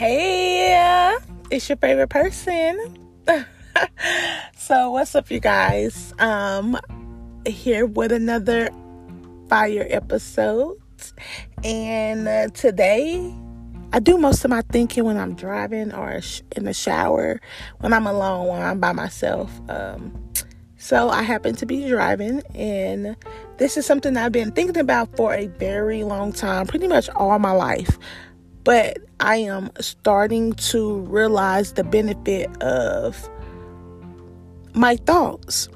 Hey, it's your favorite person. so, what's up, you guys? Um, here with another fire episode, and uh, today I do most of my thinking when I'm driving or in the shower, when I'm alone, when I'm by myself. Um, so I happen to be driving, and this is something I've been thinking about for a very long time, pretty much all my life. But I am starting to realize the benefit of my thoughts.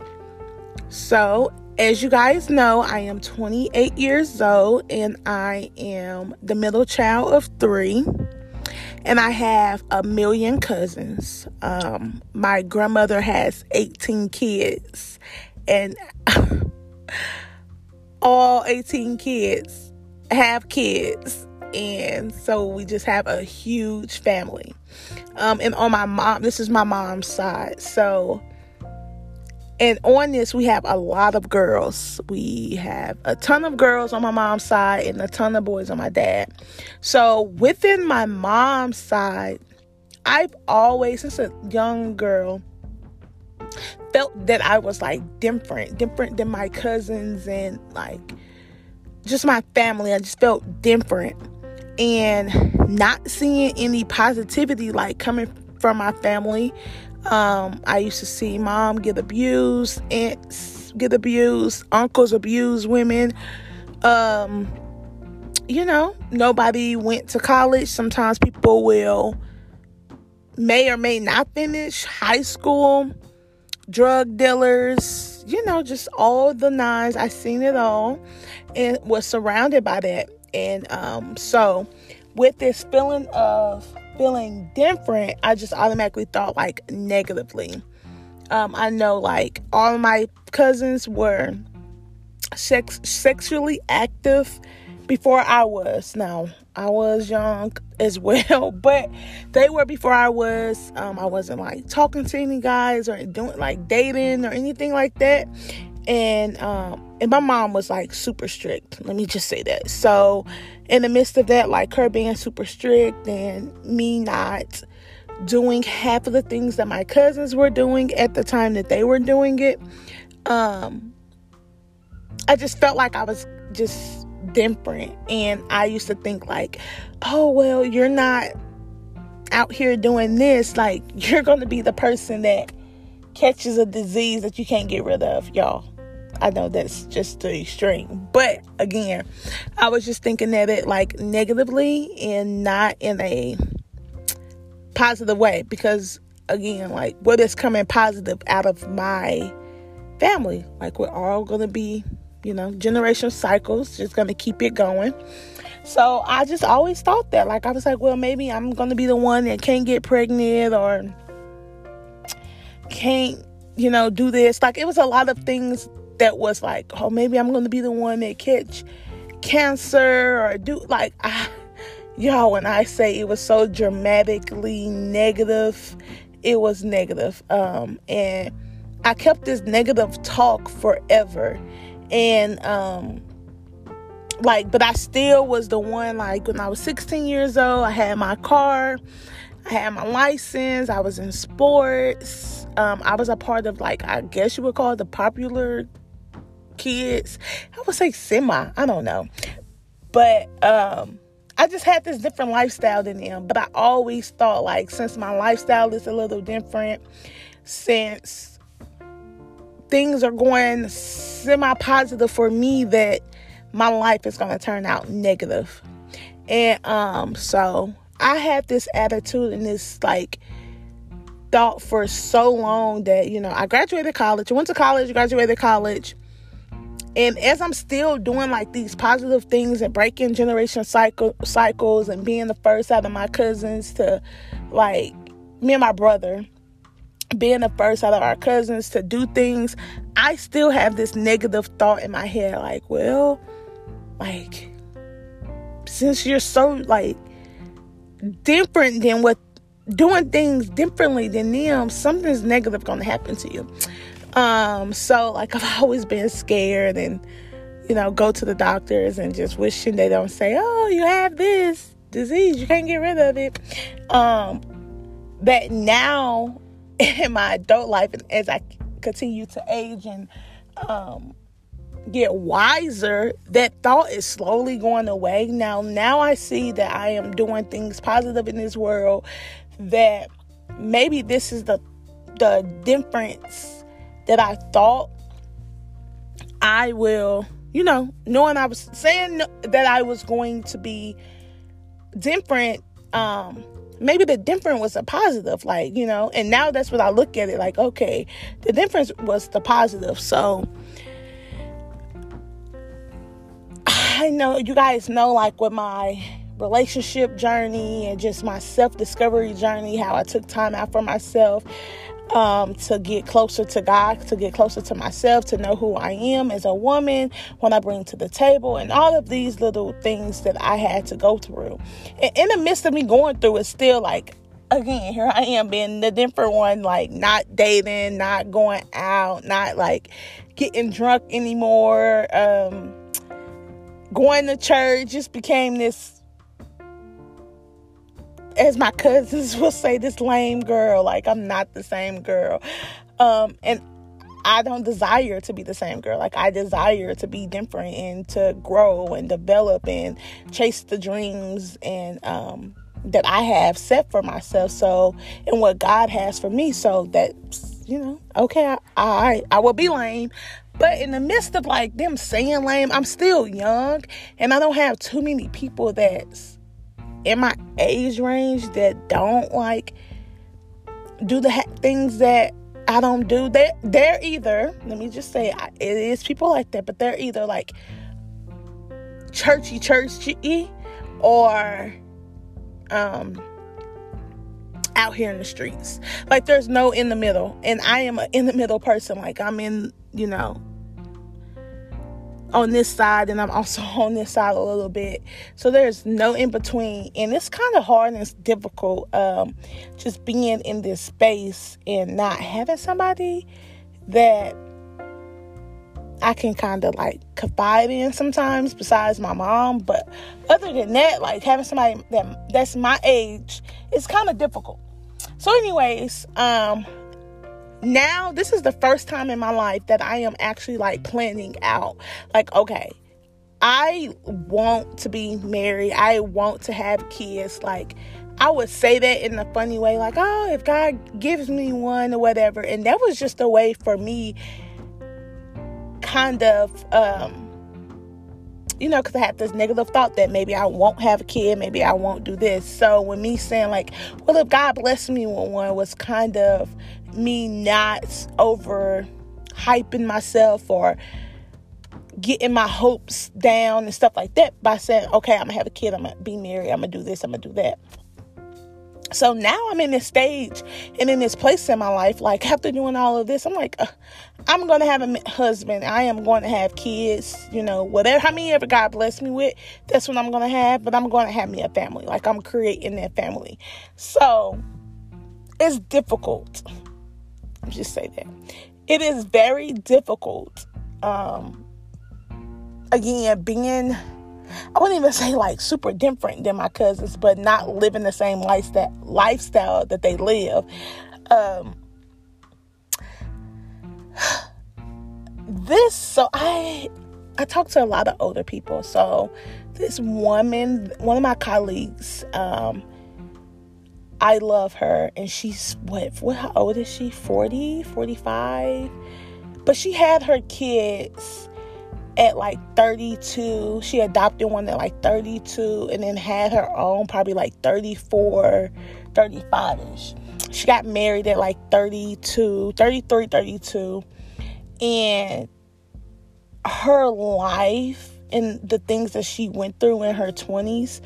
So, as you guys know, I am 28 years old and I am the middle child of three and I have a million cousins. Um, my grandmother has 18 kids, and all 18 kids have kids. And so we just have a huge family. Um, and on my mom, this is my mom's side. So and on this, we have a lot of girls. We have a ton of girls on my mom's side and a ton of boys on my dad. So within my mom's side, I've always, since a young girl, felt that I was like different, different than my cousins and like just my family. I just felt different. And not seeing any positivity like coming from my family um, I used to see mom get abused, aunts get abused, uncles abuse women. Um, you know, nobody went to college. Sometimes people will may or may not finish high school, drug dealers, you know, just all the nines. I seen it all and was surrounded by that. And um, so with this feeling of feeling different, I just automatically thought like negatively. Um, I know like all my cousins were sex sexually active before I was. Now I was young as well, but they were before I was. Um, I wasn't like talking to any guys or doing like dating or anything like that. And um, and my mom was like super strict. Let me just say that. So in the midst of that, like her being super strict and me not doing half of the things that my cousins were doing at the time that they were doing it, um, I just felt like I was just different. And I used to think like, oh well, you're not out here doing this. Like you're gonna be the person that catches a disease that you can't get rid of, y'all. I know that's just the extreme. But again, I was just thinking of it like negatively and not in a positive way because again, like what is coming positive out of my family? Like we're all gonna be, you know, generational cycles, just gonna keep it going. So I just always thought that. Like I was like, well, maybe I'm gonna be the one that can't get pregnant or can't, you know, do this. Like it was a lot of things that was like, oh, maybe I'm going to be the one that catch cancer or do like, I, y'all, when I say it was so dramatically negative, it was negative. Um, and I kept this negative talk forever. And, um, like, but I still was the one, like, when I was 16 years old, I had my car, I had my license, I was in sports. Um, I was a part of, like, I guess you would call it the popular kids. I would say semi, I don't know. But um I just had this different lifestyle than them. But I always thought like since my lifestyle is a little different, since things are going semi positive for me that my life is gonna turn out negative. And um so I had this attitude and this like thought for so long that you know I graduated college, went to college, graduated college, and as I'm still doing like these positive things and breaking generation cycle cycles and being the first out of my cousins to like me and my brother being the first out of our cousins to do things, I still have this negative thought in my head like, well, like since you're so like different than what doing things differently than them, something's negative gonna happen to you. Um, so like I've always been scared and you know, go to the doctors and just wishing they don't say, "Oh, you have this disease. You can't get rid of it. Um, that now in my adult life, and as I continue to age and um, get wiser, that thought is slowly going away. Now, now I see that I am doing things positive in this world. That maybe this is the the difference that I thought I will, you know, knowing I was saying that I was going to be different. Um, maybe the difference was a positive, like you know, and now that's what I look at it like. Okay, the difference was the positive. So I know you guys know, like with my relationship journey and just my self discovery journey, how I took time out for myself um, to get closer to God, to get closer to myself, to know who I am as a woman, what I bring to the table, and all of these little things that I had to go through. And in the midst of me going through it, still like, again, here I am being the different one, like not dating, not going out, not like getting drunk anymore, um, going to church, just became this as my cousins will say, this lame girl. Like, I'm not the same girl. Um, and I don't desire to be the same girl. Like, I desire to be different and to grow and develop and chase the dreams and, um, that I have set for myself. So, and what God has for me. So that, you know, okay, I, I, I will be lame. But in the midst of like them saying lame, I'm still young and I don't have too many people that's in my age range that don't like do the ha- things that I don't do. They they're either let me just say it is people like that, but they're either like churchy churchy or um out here in the streets. Like there's no in the middle. And I am an in the middle person. Like I'm in, you know, on this side and I'm also on this side a little bit. So there's no in between. And it's kind of hard and it's difficult um, just being in this space and not having somebody that I can kind of like confide in sometimes besides my mom. But other than that, like having somebody that that's my age, it's kind of difficult. So anyways, um now this is the first time in my life that I am actually like planning out. Like okay I want to be married. I want to have kids. Like I would say that in a funny way like oh if God gives me one or whatever. And that was just a way for me kind of um you know, because I had this negative thought that maybe I won't have a kid, maybe I won't do this. So when me saying like, well, if God blessed me with one, was kind of me not over hyping myself or getting my hopes down and stuff like that by saying, okay, I'm gonna have a kid, I'm gonna be married, I'm gonna do this, I'm gonna do that. So now I'm in this stage and in this place in my life, like after doing all of this, I'm like, uh, I'm going to have a husband. I am going to have kids, you know, whatever, how many ever God bless me with, that's what I'm going to have. But I'm going to have me a family. Like I'm creating that family. So it's difficult. Just say that. It is very difficult. Um, again, being I wouldn't even say like super different than my cousins, but not living the same lifestyle that they live. Um, this so I I talk to a lot of older people. So this woman, one of my colleagues, um, I love her and she's what what how old is she? 40, 45? But she had her kids at like 32. She adopted one at like 32 and then had her own probably like 34, 35 ish. She got married at like 32, 33, 32. And her life and the things that she went through in her 20s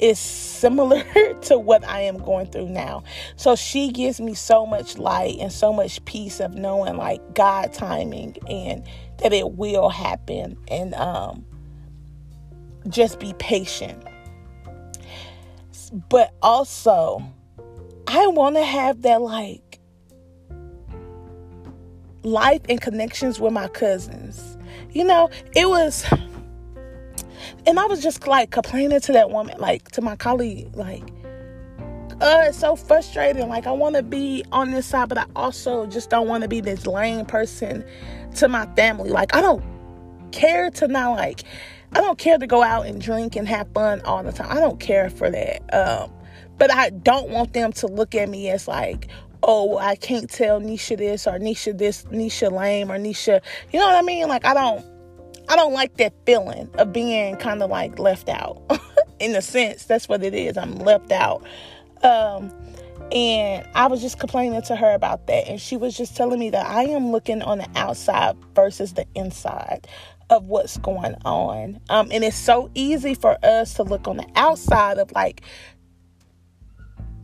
is similar to what I am going through now. So she gives me so much light and so much peace of knowing like God timing and that it will happen and um just be patient. But also I want to have that like life and connections with my cousins. You know, it was And I was just like complaining to that woman, like to my colleague, like, uh, it's so frustrating. Like, I want to be on this side, but I also just don't want to be this lame person to my family. Like, I don't care to not like, I don't care to go out and drink and have fun all the time. I don't care for that. Um, but I don't want them to look at me as like, oh, I can't tell Nisha this or Nisha this, Nisha lame or Nisha, you know what I mean? Like, I don't, I don't like that feeling of being kind of like left out. In a sense, that's what it is. I'm left out. Um, and I was just complaining to her about that. And she was just telling me that I am looking on the outside versus the inside of what's going on. Um, and it's so easy for us to look on the outside of like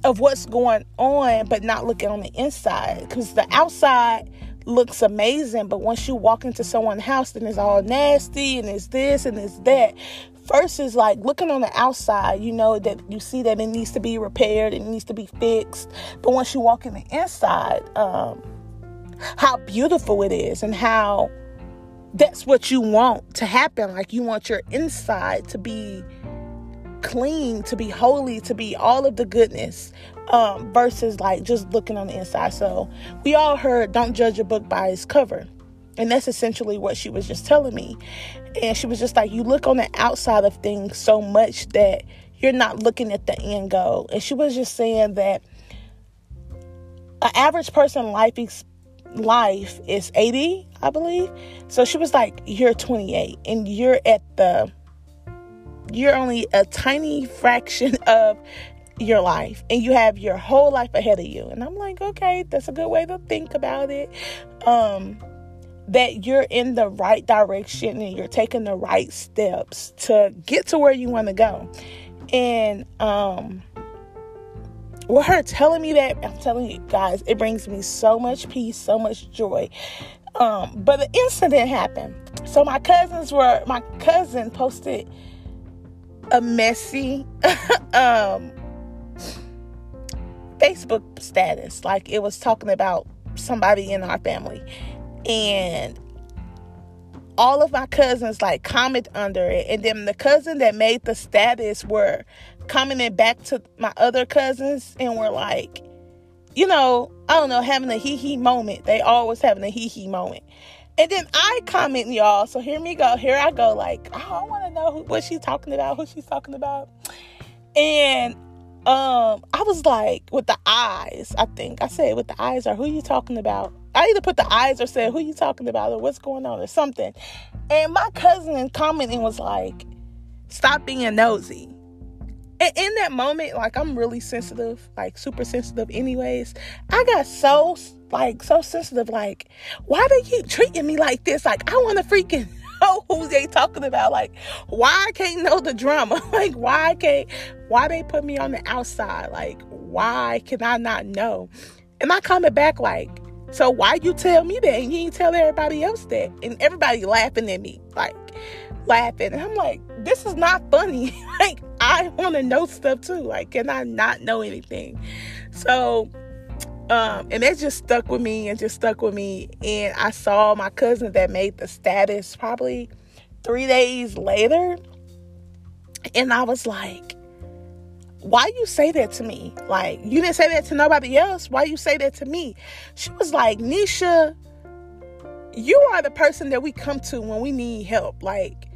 of what's going on, but not looking on the inside. Because the outside looks amazing, but once you walk into someone's house, then it's all nasty and it's this and it's that. First is like looking on the outside, you know that you see that it needs to be repaired, it needs to be fixed. But once you walk in the inside, um, how beautiful it is and how that's what you want to happen. Like you want your inside to be clean, to be holy, to be all of the goodness, um, versus like just looking on the inside. So we all heard, don't judge a book by its cover. And that's essentially what she was just telling me. And she was just like, you look on the outside of things so much that you're not looking at the end goal. And she was just saying that an average person life ex- life is 80, I believe. So she was like, you're 28 and you're at the you're only a tiny fraction of your life and you have your whole life ahead of you. And I'm like, okay, that's a good way to think about it. Um that you're in the right direction and you're taking the right steps to get to where you want to go. And um with her telling me that, I'm telling you guys, it brings me so much peace, so much joy. Um, but the incident happened. So my cousins were my cousin posted a messy um, Facebook status. Like it was talking about somebody in our family. And all of my cousins like comment under it. And then the cousin that made the status were commenting back to my other cousins and were like, you know, I don't know, having a hee hee moment. They always having a hee hee moment. And then I comment, y'all. So here me go. Here I go. Like, oh, I want to know who, what she's talking about, who she's talking about. And um, I was like, with the eyes, I think. I said, with the eyes, or who you talking about? I either put the eyes or said, who you talking about, or what's going on, or something. And my cousin commenting was like, stop being nosy. And in that moment, like, I'm really sensitive, like, super sensitive, anyways. I got so like so sensitive. Like, why they keep treating me like this? Like, I want to freaking know they talking about. Like, why I can't know the drama? like, why I can't? Why they put me on the outside? Like, why can I not know? And I comment back like, so why you tell me that and you ain't tell everybody else that? And everybody laughing at me, like laughing. And I'm like, this is not funny. like, I want to know stuff too. Like, can I not know anything? So um, and it just stuck with me and just stuck with me. And I saw my cousin that made the status probably three days later. And I was like, why you say that to me? Like, you didn't say that to nobody else. Why you say that to me? She was like, Nisha, you are the person that we come to when we need help. Like,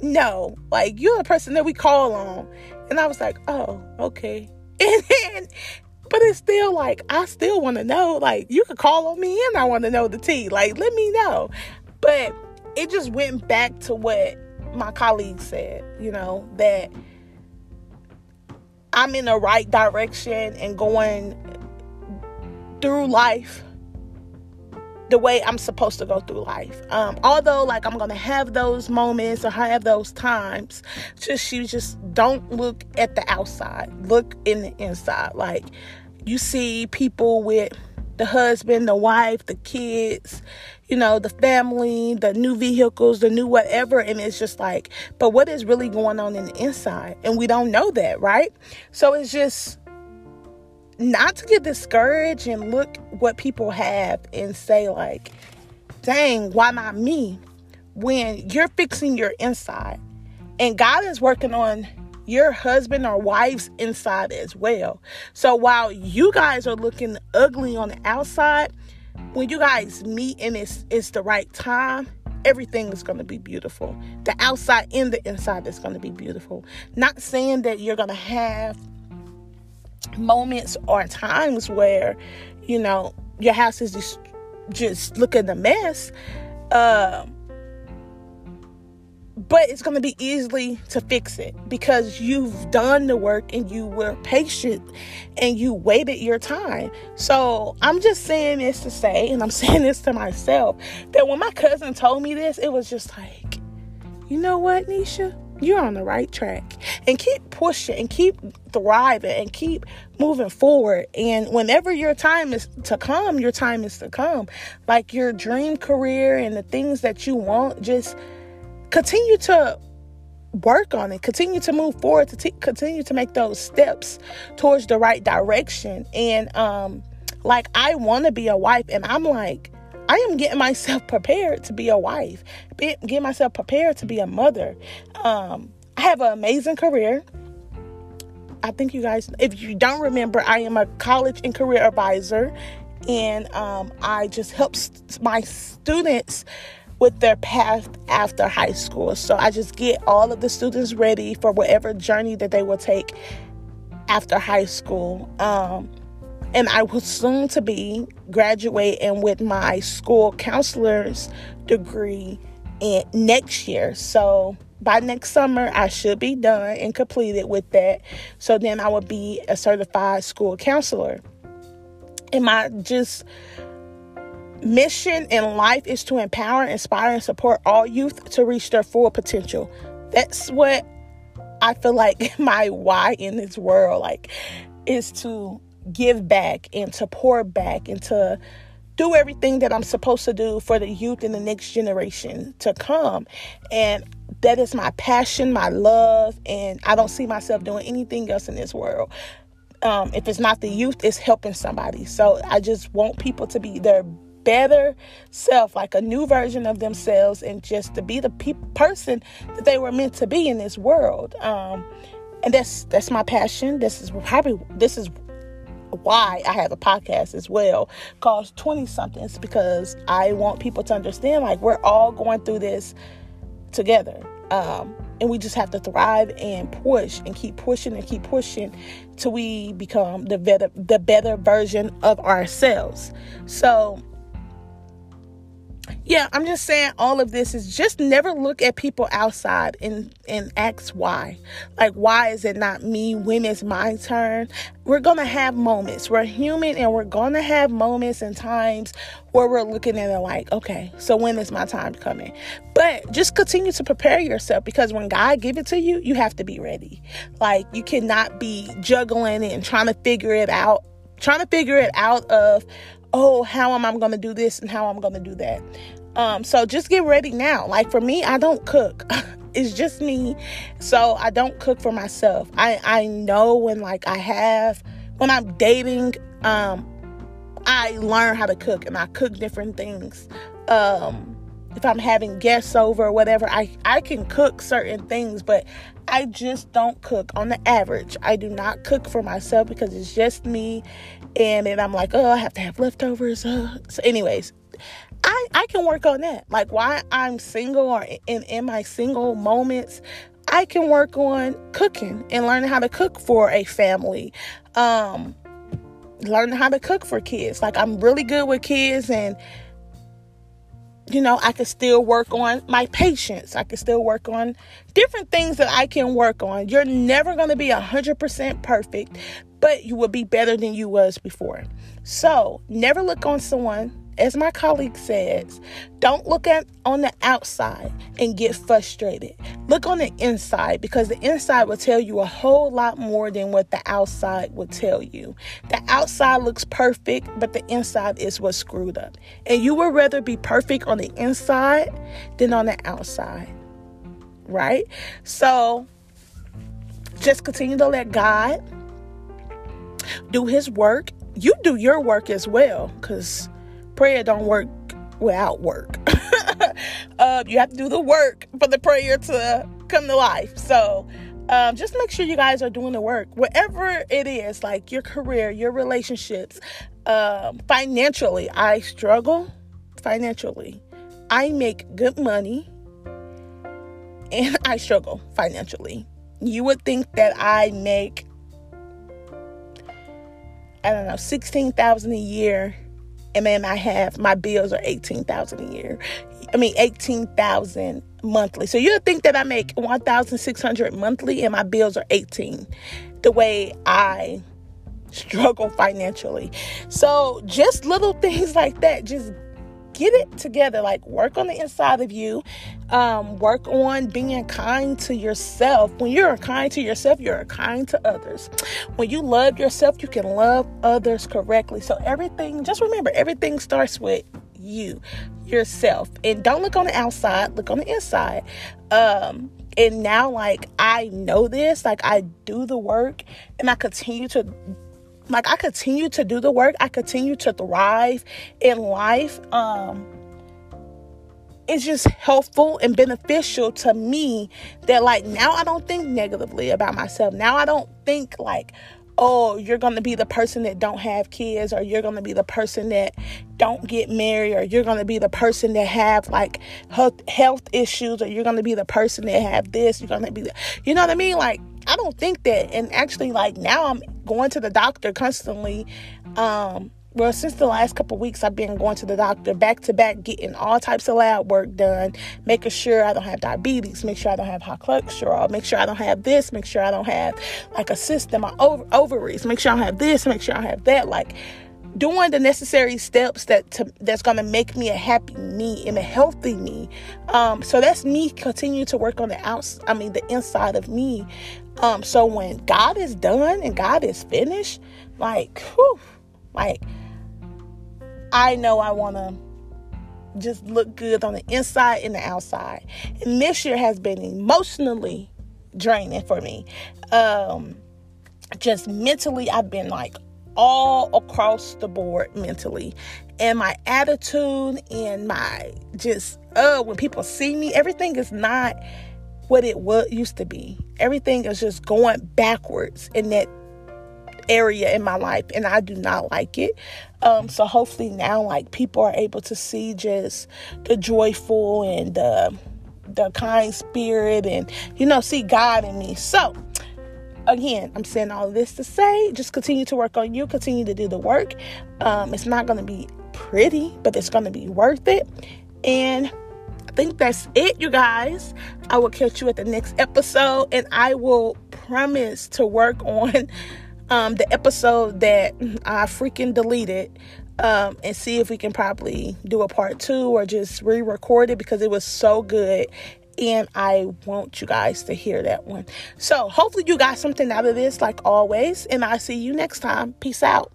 no, like you're the person that we call on. And I was like, oh, okay. And then but it's still like, I still want to know. Like, you could call on me and I want to know the tea. Like, let me know. But it just went back to what my colleague said, you know, that I'm in the right direction and going through life the way I'm supposed to go through life. Um, although, like, I'm gonna have those moments or have those times, just you just don't look at the outside, look in the inside. Like, you see people with the husband, the wife, the kids, you know, the family, the new vehicles, the new whatever. And it's just like, but what is really going on in the inside? And we don't know that, right? So it's just not to get discouraged and look what people have and say like dang why not me when you're fixing your inside And God is working on your husband or wife's inside as well. So while you guys are looking ugly on the outside, when you guys meet and it's it's the right time, everything is going to be beautiful. The outside and the inside is going to be beautiful. Not saying that you're going to have moments or times where, you know, your house is just just looking a mess. Um but it's going to be easily to fix it because you've done the work and you were patient and you waited your time. So I'm just saying this to say, and I'm saying this to myself, that when my cousin told me this, it was just like, you know what, Nisha? You're on the right track. And keep pushing and keep thriving and keep moving forward. And whenever your time is to come, your time is to come. Like your dream career and the things that you want, just continue to work on it continue to move forward to t- continue to make those steps towards the right direction. And um like i want to be a wife and i'm like i am getting myself prepared to be a wife be, get myself prepared to be a mother. Um i have an amazing career. I think you guys if you don't remember i am a college and career advisor and um, i just help st- my students with their path after high school. So I just get all of the students ready for whatever journey that they will take after high school. Um, and I will soon to be graduating with my school counselor's degree in next year. So by next summer, I should be done and completed with that. So then I will be a certified school counselor. And my just mission in life is to empower, inspire, and support all youth to reach their full potential. That's what I feel like my why in this world like is to give back and to pour back and to do everything that I'm supposed to do for the youth and the next generation to come. And that is my passion, my love, and I don't see myself doing anything else in this world. Um, if it's not the youth, it's helping somebody. So I just want people to be their better self, like a new version of themselves, and just to be the pe- person that they were meant to be in this world. Um, and that's that's my passion. This is probably this is why I have a podcast as well called 20 somethings because I want people to understand like we're all going through this together. Um, and we just have to thrive and push and keep pushing and keep pushing till we become the better the better version of ourselves. So yeah, I'm just saying all of this is just never look at people outside and and ask why. Like why is it not me when it's my turn? We're going to have moments. We're human and we're going to have moments and times where we're looking at it like, okay, so when is my time coming? But just continue to prepare yourself because when God give it to you, you have to be ready. Like you cannot be juggling and trying to figure it out trying to figure it out of oh, how am I going to do this and how I'm going to do that. Um, so just get ready now. Like for me, I don't cook. it's just me. So I don't cook for myself. I I know when like I have when I'm dating, um, I learn how to cook and I cook different things. Um, if I'm having guests over or whatever, I I can cook certain things, but I just don't cook on the average. I do not cook for myself because it's just me and then I'm like, oh, I have to have leftovers. Uh. So, anyways, I I can work on that. Like, why I'm single or in in my single moments, I can work on cooking and learning how to cook for a family. Um, learning how to cook for kids. Like, I'm really good with kids and you know, I can still work on my patience. I can still work on different things that I can work on. You're never going to be 100% perfect, but you will be better than you was before. So, never look on someone as my colleague says, don't look at on the outside and get frustrated. Look on the inside because the inside will tell you a whole lot more than what the outside will tell you. The outside looks perfect, but the inside is what's screwed up. And you would rather be perfect on the inside than on the outside. Right? So just continue to let God do his work. You do your work as well because prayer don't work without work. uh, you have to do the work for the prayer to come to life. So um, just make sure you guys are doing the work, whatever it is, like your career, your relationships, um, financially. I struggle financially. I make good money and I struggle financially. You would think that I make I don't know, 16,000 a year and then I have my bills are 18,000 a year. I mean 18,000 monthly. So you think that I make 1,600 monthly and my bills are 18. The way I struggle financially. So just little things like that just get it together like work on the inside of you um, work on being kind to yourself. When you're kind to yourself you're kind to others. When you love yourself you can love others correctly. So everything just remember everything starts with you yourself. And don't look on the outside look on the inside. Um, and now like i know this like i do the work and i continue to like I continue to do the work, I continue to thrive in life. Um it's just helpful and beneficial to me that like now I don't think negatively about myself. Now I don't think like oh you're going to be the person that don't have kids or you're going to be the person that don't get married or you're going to be the person that have like health, health issues or you're going to be the person that have this you're going to be the, you know what i mean like I don't think that. And actually, like now I'm going to the doctor constantly. Um, well, since the last couple weeks, I've been going to the doctor back to back, getting all types of lab work done, making sure I don't have diabetes, make sure I don't have high cholesterol, make sure I don't have this, make sure I don't have like a cyst in my ov- ovaries, make sure I don't have this, make sure I don't have that. Like, doing the necessary steps that to, that's going to make me a happy me and a healthy me. Um, so that's me continue to work on the outside. I mean, the inside of me. Um, so when God is done and God is finished, like, whew, like I know I want to just look good on the inside and the outside. And this year has been emotionally draining for me. Um, just mentally, I've been like all across the board mentally. And my attitude and my just, uh, when people see me, everything is not what it was used to be. Everything is just going backwards in that area in my life and I do not like it. Um, so hopefully now like people are able to see just the joyful and the the kind spirit and you know see God in me. So again, I'm saying all this to say just continue to work on you, continue to do the work. Um, it's not going to be pretty, but it's going to be worth it. And think that's it, you guys. I will catch you at the next episode, and I will promise to work on um, the episode that I freaking deleted. Um, and see if we can probably do a part two or just re record it because it was so good and I want you guys to hear that one. So, hopefully, you got something out of this, like always, and I'll see you next time. Peace out.